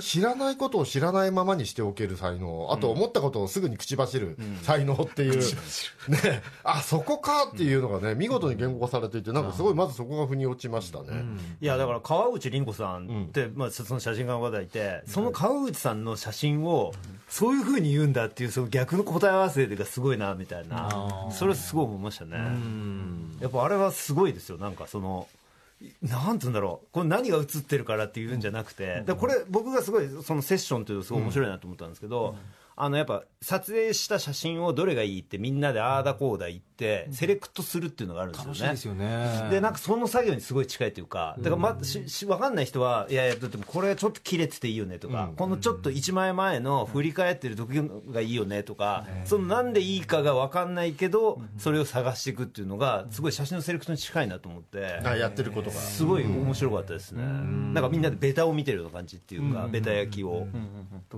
知らないことを知らないままにしておける才能あと思ったことをすぐに口走る才能っていう、ね、あそこかっていうのがね見事に言語化されていてなんかすごいまずそこが腑に落ちましたね。いやだから川内凛子さんって、まあ、その写真家の方がいてその川内さんの写真をそういうふうに言うんだっていうその逆の答え合わせがすごいなみたいな。それはすごい思いましたね。やっぱあれはすごいですよなんかそのなんて言うんだろう。これ何が映ってるからっていうんじゃなくて、だからこれ僕がすごいそのセッションというのすごい面白いなと思ったんですけど、あのやっぱ撮影した写真をどれがいいってみんなでああだこうだ言ってセレクトするっていうのがあるんですよね。楽しいですよね。でなんかその作業にすごい近いというかだから、ましし分かんない人はいやいやだってこれちょっと切れてていいよねとか、このちょっと1枚前の振り返ってる時がいいよねとか、そのなんでいいかが分かんないけど、それを探していくっていうのがすごい写真のセレクトに近いなと思って。あやってることが。すごい面白かったですね、なんかみんなでベタを見てるような感じっていうか、ベタ焼きを、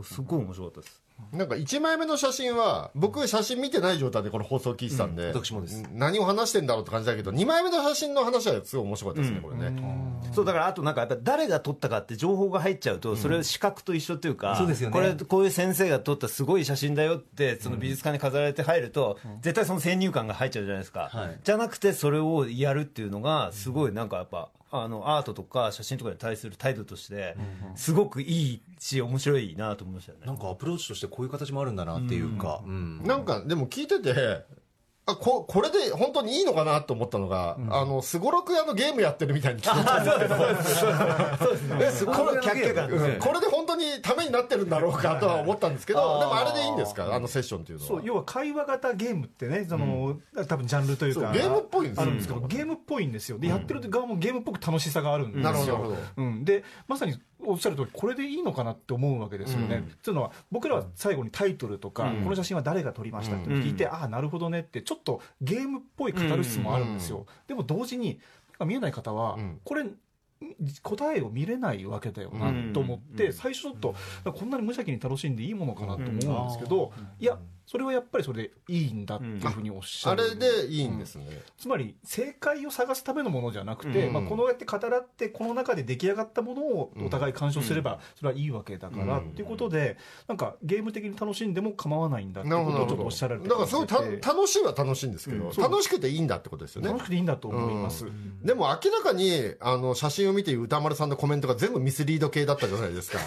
すごい面白かったですなんか1枚目の写真は僕写真見てない状態でこの放送を聞いてたんで、私もです。何を話してんだろうって感じだけど2枚目の写真の話はすごい面白かったですね、これね、そうだからあとなんかやっぱ誰が撮ったかって情報が入っちゃうとそれ視覚と一緒っていうか、そうですよね。これこういう先生が撮ったすごい写真だよってその美術館に飾られて入ると、絶対その先入観が入っちゃうじゃないですか、はい。じゃなくてそれをやるっていうのがすごいなんかやっぱあのアートとか写真とかに対する態度としてすごくいいし面白いなと思いましたよね。なんかアプローチとしてこういう形もあるんだなっていうか、うん。なんかでも聞いててあここれで本当にいいのかなと思ったのが、あのすごろく屋のゲームやってるみたいに聞こえたんですけどこれで本当にためになってるんだろうかとは思ったんですけどでもあれでいいんですか？あのセッションっていうのは。そう。要は会話型ゲームってねその、多分ジャンルというかゲームっぽいんですよ。あるんですけど、ゲームっぽいんですよ。でやってる側もゲームっぽく楽しさがあるんですよ、なるほどなるほど。うん、でまさにおっしゃる通りこれでいいのかなって思うわけですよね、というのは僕らは最後にタイトルとか、この写真は誰が撮りましたって聞いて、ああなるほどねってちょっとゲームっぽいカタルシスもあるんですよ、でも同時に見えない方は、ん。これ答えを見れないわけだよなと思って、最初ちょっとこんなに無邪気に楽しんでいいものかなと思うんですけど、いやそれはやっぱりそれでいいんだっていうふうにおっしゃある、れでいいんですね、つまり正解を探すためのものじゃなくて、うん。まあ、このやって語らってこの中で出来上がったものをお互い鑑賞すればそれはいいわけだから、うんっていうことでなんかゲーム的に楽しんでも構わないんだってことをちょっとおっしゃられて。だからすごい楽しいは楽しいんですけど、楽しくていいんだってことですよね。楽しくていいんだと思います、でも明らかにあの写真を見て歌丸さんのコメントが全部ミスリード系だったじゃないですか。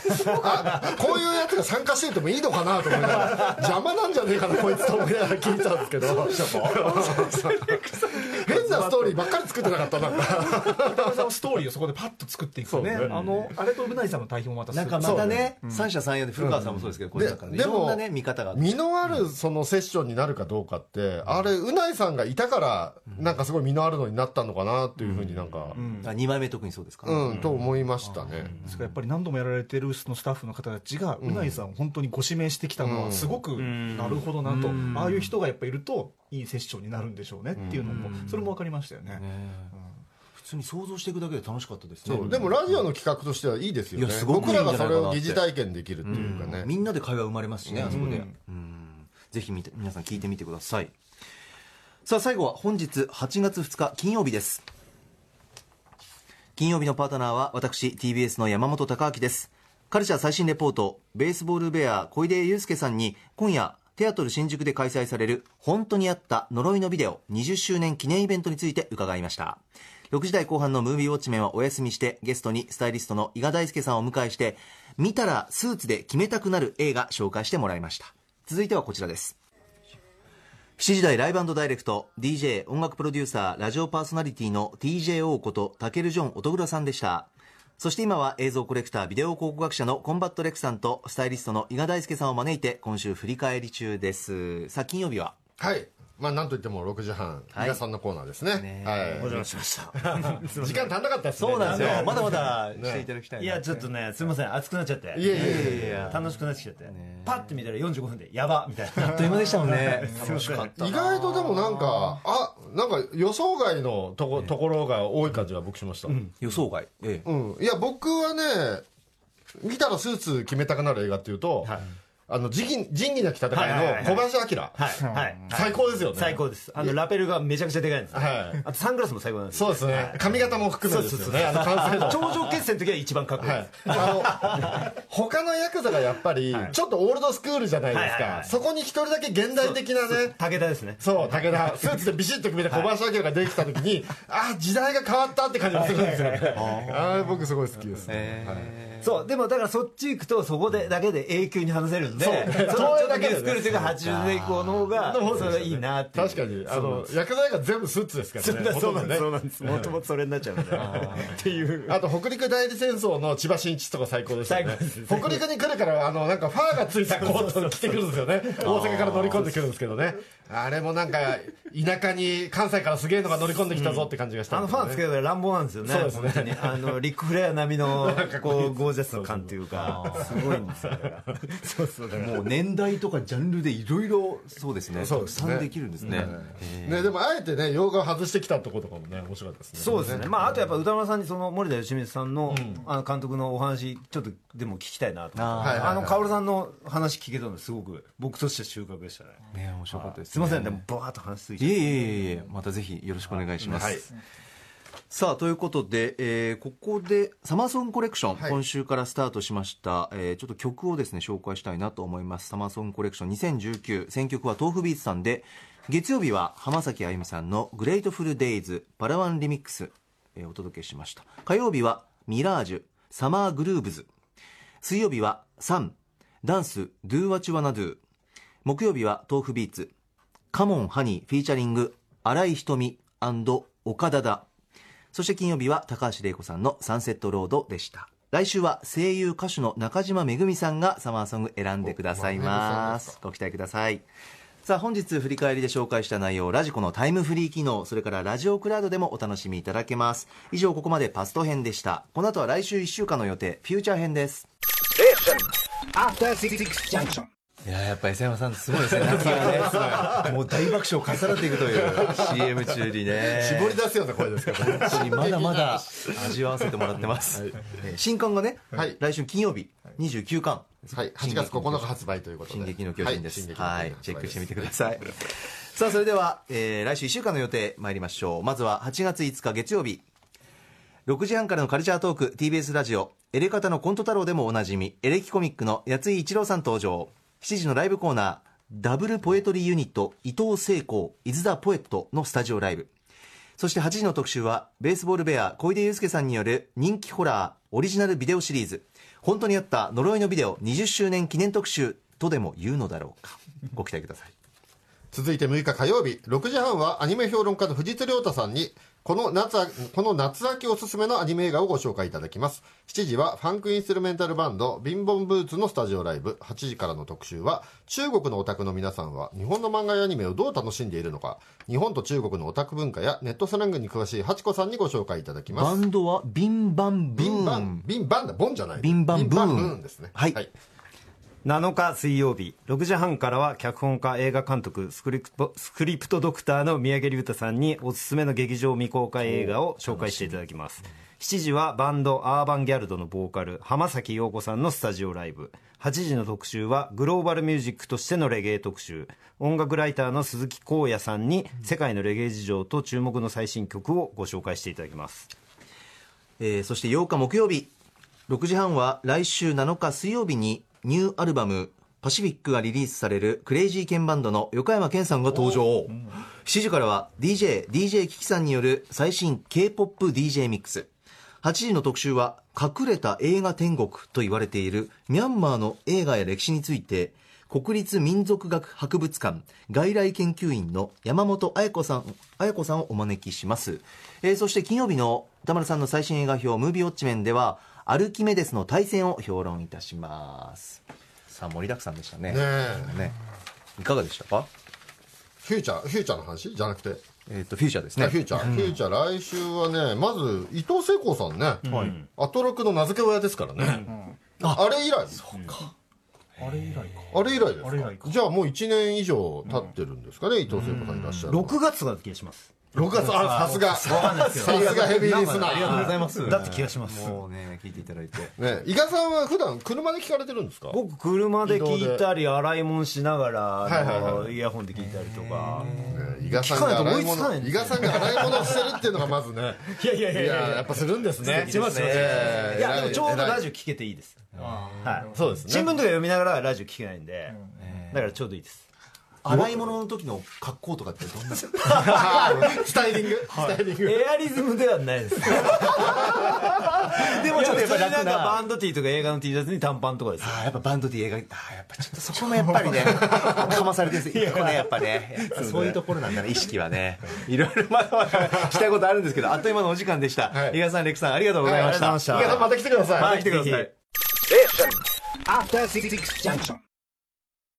あこういうやつが参加しててもいいのかなと思いながら邪魔なんじゃねえかなこいつと思いながら聞いてたんですけど。変なストーリーばっかり作ってなかったなんか。歌丸さんはストーリーをそこでパッと作っていくとねそう。ねあのあれとうないさんの対比もまたす。なんかまたね、三者三様で古川さんもそうですけど、これなんかねいでもろんなね、見方が。身のあるそのセッションになるかどうかってあれうないさんがいたからなんかすごい身のあるのになったのかなっていうふうになんか。あ2枚目特にそうですか、うんと思いましたね。ですからやっぱり何度もやられてるそのスタッフの方たちが、うないさんを本当にご指名してきたのはすごくなるほどなと、ああいう人がやっぱいるといいセッションになるんでしょうねっていうのも、それも分かりましたよね。普通に想像していくだけで楽しかったですね。でもラジオの企画としてはいいですよね。いやすごくいい僕らがそれを疑似体験できるっていうかね、みんなで会話生まれますしね、あそこで、うん。ぜひ見て皆さん聞いてみてください。さあ最後は本日8月2日金曜日です。金曜日のパートナーは私 TBS の山本貴明です。カルチャー最新レポートベースボールベア小出祐介さんに今夜テアトル新宿で開催される本当にあった呪いのビデオ20周年記念イベントについて伺いました。6時台後半のムービーウォッチメンはお休みしてゲストにスタイリストの伊賀大輔さんをお迎えして見たらスーツで決めたくなる映画紹介してもらいました。続いてはこちらです。7時台 LIVE & DIRECT DJ 音楽プロデューサーラジオパーソナリティの TJO ことタケル・ジョン・オークラさんでした。そして今は映像コレクタービデオ考古学者のコンバット REC さんとスタイリストの伊賀大介さんを招いて今週振り返り中です。さあ金曜日は？はい。まあなんといっても6時半。はい。伊賀さんのコーナーですね。ねはい。お邪魔しました。時間足んなかったですね。そうなんですよ。ねまだまだしていただきたいないやちょっとねすみません。熱くなっちゃって。いやいやいやいや楽しくなってきちゃって。パッて見たら45分でやばみたいな。あっという間でしたもんね。楽しかった。意外とでもなんかあなんか予想外のとこところが多い感じは僕しました。うん、予想外。ええ。いや僕はね見たらスーツ決めたくなる映画っていうと、あの仁義仁義なき戦いの小林明、はいはい。最高ですよね。最高です。あのラペルがめちゃくちゃでかいんですはい。あとサングラスも最高なんですそうですね、髪型も含めですよね。あの完成度。頂上決戦の時は一番かっこいいはです。い、あの他のヤクザがやっぱりちょっとオールドスクールじゃないですか、はいはいはい。そこに一人だけ現代的なね。武田ですね。そう武田。スーツでビシッと決めた小林明が出てきた時に、あ時代が変わったって感じがするんですよね。あれ僕すごい好きですね、はいそうでもだからそっち行くとそこでだけで永久に話せるんでそのだけでね。ゲスクールというか80年以降の方がそう。それはいいなって確かに。あのヤクザ映画全部スーツですからね。そうなんです。そうなんです。もともとそれになっちゃうん。でっていう。あと北陸代理戦争の千葉真一とか最高でしたよね。北陸に来るからあのなんかファーがついたコート着てくるんですよね。大阪から乗り込んでくるんですけどね。あれもなんか田舎に関西からすげえのが乗り込んできたぞって感じがしたあのファンつけけたから乱暴なんですよね。そうですね。あのリック・フレア並みのこうジャスな感っていう。かすごいんですよ そうそうもう年代とかジャンルでいろいろそうですね。そうですね。たくさんできるんですね、ええ。ねでもあえてね洋画を外してきたところとかもね面白かったですね。そうですね、まあ、あとやっぱ歌丸さんにその森田芳光さんの,、あの監督のお話ちょっとでも聞きたいなと思って。あの薫さんの話聞けたのすごく僕としては収穫でしたね。ね面白かったです、ね、すいません。でもバーッと話しすぎて。いえいえいえまたぜひよろしくお願いします、はいさあということで、えーここでサマーソングコレクション、はい。今週からスタートしました、えーちょっと曲をですね紹介したいなと思います。サマーソングコレクション2019選曲は豆腐ビーツさんで月曜日は浜崎あゆみさんの「 GRATEFUL DAYS Para One Remix」えーお届けしました。火曜日はミラージュ Summer Grooves。水曜日はサンダンス Do What You Wanna Do 木曜日は tofubeats Come On Honey! featuring 新井ひとみ岡田だそして金曜日は高橋玲子さんの Sunset Road でした。来週は声優歌手の中島めぐみさんがサマーソング選んでくださいます。ご期待ください。さあ本日振り返りで紹介した内容ラジコのタイムフリー機能それからラジオクラウドでもお楽しみいただけます。以上ここまでパスト編でした。この後は来週1週間の予定フューチャー編ですいややっぱ磯山さんすごいですね夏がね。もう大爆笑を重ねていくという。CM 中にね。絞り出すような声ですけど。本当にまだまだ味わわせてもらってます、えー新刊がね、はい。来週金曜日29巻。はい。8月9日発売ということで。進撃の巨人です。はい。チェックしてみてください。さあ、それでは、えー来週1週間の予定参りましょう。まずは8月5日月曜日。6時半からのカルチャートーク TBS ラジオ。エレカタのコント太郎でもおなじみエレキコミックの八井一郎さん登場7時のライブコーナーダブルポエトリーユニット伊藤聖光伊豆田ポエットのスタジオライブ。そして8時の特集はベースボールベア小出祐介さんによる人気ホラーオリジナルビデオシリーズ。本当にあった呪いのビデオ20周年記念特集とでも言うのだろうか。ご期待ください。続いて6日火曜日6時半はアニメ評論家の藤津亮太さんにこの夏あこの夏秋おすすめのアニメ映画をご紹介いただきます。7時はファンクインストゥルメンタルバンドビンボンブーツのスタジオライブ。8時からの特集は中国のオタクの皆さんは日本の漫画やアニメをどう楽しんでいるのか。日本と中国のオタク文化やネットスラングに詳しいハチコさんにご紹介いただきます。バンドはビンバンブーン。ビンバンビンバンだボンじゃない。ビンバンブーン。ビンですね。はい7日水曜日。6時半からは脚本家映画監督スクリプトスクリプトドクターの三宅龍太さんにおすすめの劇場未公開映画を紹介していただきます。7時はバンドアーバンギャルドのボーカル浜崎陽子さんのスタジオライブ。8時の特集はグローバルミュージックとしてのレゲエ特集。音楽ライターの鈴木光也さんに世界のレゲエ事情と注目の最新曲をご紹介していただきます。えーそして8日木曜日。6時半は来週7日水曜日にニューアルバム「パシフィック」がリリースされるクレイジーケンバンドの横山健さんが登場。7時からは DJDJ キキさんによる最新 K-POPDJ ミックス。8時の特集は隠れた映画天国と言われているミャンマーの映画や歴史について国立民族学博物館外来研究員の山本彩子さん彩子さんをお招きします、えーそして金曜日の歌丸さんの最新映画表「ムービーウォッチメン」ではアルキメデスの対戦を評論いたします。さあ盛りだくさんでしたね。ねえ。ね。いかがでしたか？フューチャーフューチャーの話？じゃなくて？えっ、とフューチャーですね。フューチャー、フューチャー来週はねまず伊藤聖光さんね、はい。アトロクの名付け親ですからね、あれ以来？そうか。あれ以来か。あれ以来ですか？じゃあもう1年以上経ってるんですかね、伊藤聖子さんいらっしゃるのは。6月が気がします6月あさすが。さすがヘビーリスナー。ありがとうございます。だって気がします。もうね聞いていただいて。ね伊賀さんは普段車で聞かれてるんですか？僕車で聞いたり洗い物しながらイヤホンで聞いたりとか。伊賀さんが洗い物伊賀さんが洗い物してるっていうのがまずねいやいやいいややっぱするんですね。しますよええいやでもちょうどラジオ聞けていいです。はい。そうですね。新聞とか読みながらラジオ聞けないんで。だからちょうどいいです洗い物の時の格好とかってどんな？スタイリング？スタイリング。エアリズムではないです。でもちょっとなんか楽なバンド T とか映画の T シャツに短パンとかですよあーやっぱバンドで映画あーやっぱちょっとそこもやっぱりね かまされてるんですよここねやっぱね。そういうところなんだね意識はね。い。ろいろまだまだしたいことあるんですけどあっという間のお時間でした。はい。伊賀さんレクさんありがとうございました。はいありがとうございさんまた来てください。また来てください。After Six Junction.